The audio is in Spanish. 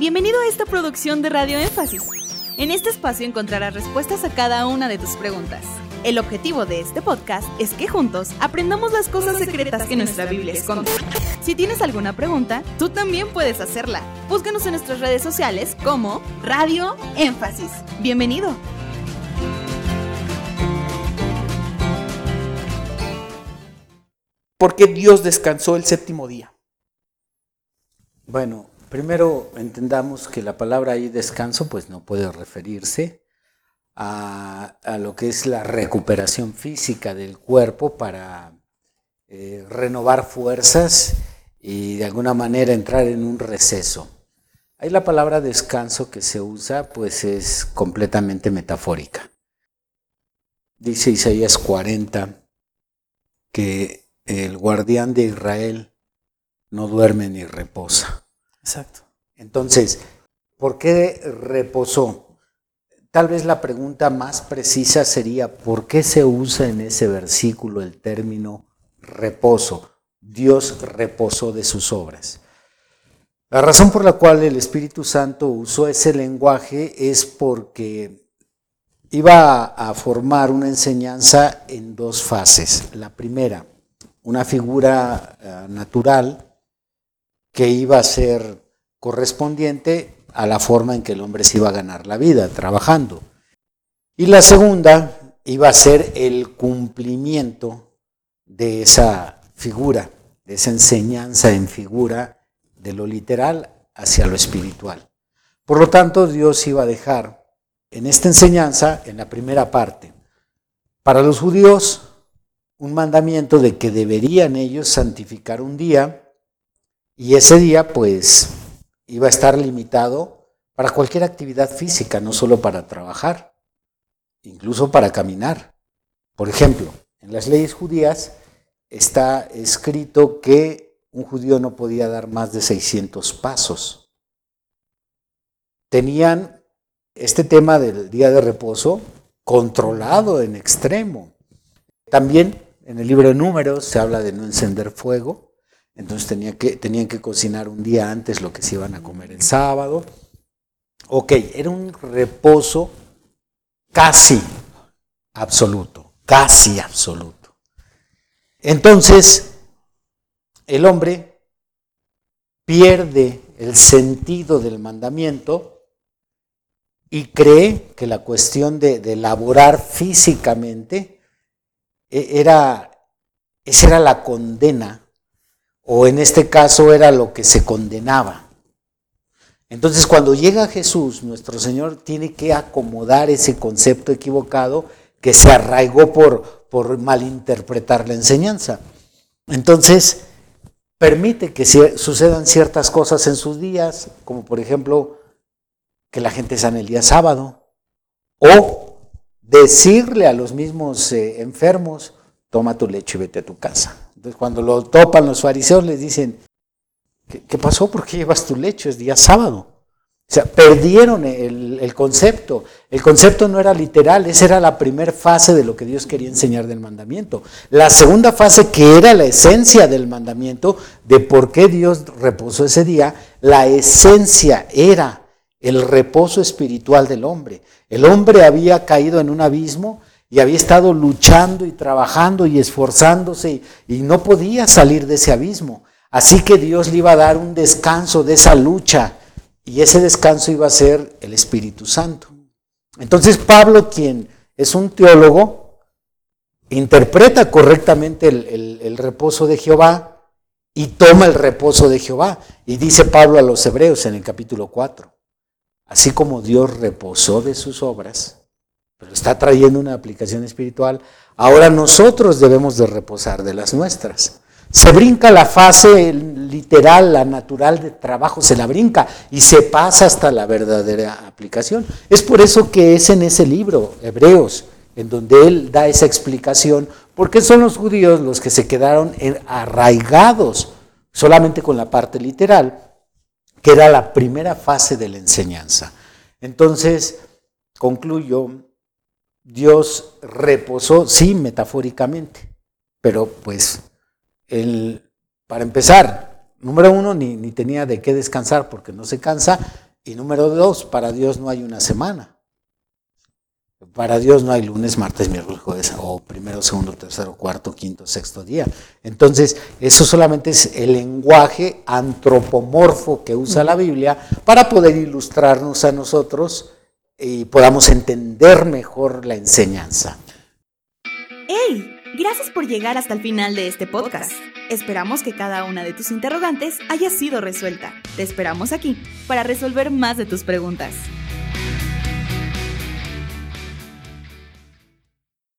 Bienvenido a esta producción de Radio Énfasis. En este espacio encontrarás respuestas a cada una de tus preguntas. El objetivo de este podcast es que juntos aprendamos las cosas secretas que nuestra Biblia esconde. Si tienes alguna pregunta, tú también puedes hacerla. Búscanos en nuestras redes sociales como Radio Énfasis. Bienvenido. ¿Por qué Dios descansó el séptimo día? Bueno, primero entendamos que la palabra ahí descanso pues no puede referirse a, lo que es la recuperación física del cuerpo para eh, renovar fuerzas y de alguna manera entrar en un receso. Ahí la palabra descanso que se usa pues es completamente metafórica. Dice Isaías 40 que el guardián de Israel no duerme ni reposa. Exacto. Entonces, ¿por qué reposó? Tal vez la pregunta más precisa sería, ¿por qué se usa en ese versículo el término reposo? Dios reposó de sus obras. La razón por la cual el Espíritu Santo usó ese lenguaje es porque iba a formar una enseñanza en dos fases. La primera, una figura eh, natural que iba a ser correspondiente a la forma en que el hombre se iba a ganar la vida, trabajando. Y la segunda iba a ser el cumplimiento de esa figura, de esa enseñanza en figura de lo literal hacia lo espiritual. Por lo tanto, Dios iba a dejar en esta enseñanza, en la primera parte, para los judíos un mandamiento de que deberían ellos santificar un día y ese día pues iba a estar limitado para cualquier actividad física, no solo para trabajar, incluso para caminar. Por ejemplo, en las leyes judías está escrito que un judío no podía dar más de 600 pasos. Tenían este tema del día de reposo controlado en extremo. También en el libro de números se habla de no encender fuego, entonces tenían que cocinar un día antes lo que se iban a comer el sábado. Ok, era un reposo casi absoluto, casi absoluto. Entonces, el hombre pierde el sentido del mandamiento y cree que la cuestión de, de laborar físicamente e, era, esa era la condena, o en este caso era lo que se condenaba. Entonces cuando llega Jesús, nuestro Señor tiene que acomodar ese concepto equivocado que se arraigó por, por malinterpretar la enseñanza. Entonces, permite que sucedan ciertas cosas en sus días, como por ejemplo que la gente sane el día sábado, o decirle a los mismos eh, enfermos, toma tu lecho y vete a tu casa. Entonces cuando lo topan los fariseos les dicen, ¿qué, pasó? ¿Por qué llevas tu lecho? Es día sábado. O sea, perdieron el, el concepto. El concepto no era literal, esa era la primera fase de lo que Dios quería enseñar del mandamiento. La segunda fase, que era la esencia del mandamiento, de por qué Dios reposó ese día, la esencia era el reposo espiritual del hombre. El hombre había caído en un abismo y había estado luchando y trabajando y esforzándose y, no podía salir de ese abismo. Así que Dios le iba a dar un descanso de esa lucha y ese descanso iba a ser el Espíritu Santo. Entonces Pablo, quien es un teólogo, interpreta correctamente el reposo de Jehová y toma el reposo de Jehová. Y dice Pablo a los hebreos en el capítulo 4. Así como Dios reposó de sus obras, pero está trayendo una aplicación espiritual, ahora nosotros debemos de reposar de las nuestras. Se brinca la fase literal, la natural de trabajo, se la brinca y se pasa hasta la verdadera aplicación. Es por eso que es en ese libro, Hebreos, en donde él da esa explicación, porque son los judíos los que se quedaron arraigados solamente con la parte literal que era la primera fase de la enseñanza. Entonces, concluyo, Dios reposó, sí, metafóricamente, pero pues, el, para empezar, número uno, ni, ni tenía de qué descansar porque no se cansa, Y número dos, para Dios no hay una semana. Para Dios no hay lunes, martes, miércoles, jueves, o primero, segundo, tercero, cuarto, quinto, sexto día. Entonces, eso solamente es el lenguaje antropomorfo que usa la Biblia para poder ilustrarnos a nosotros y podamos entender mejor la enseñanza. ¡Hey! Gracias por llegar hasta el final de este podcast. Esperamos que cada una de tus interrogantes haya sido resuelta. Te esperamos aquí para resolver más de tus preguntas.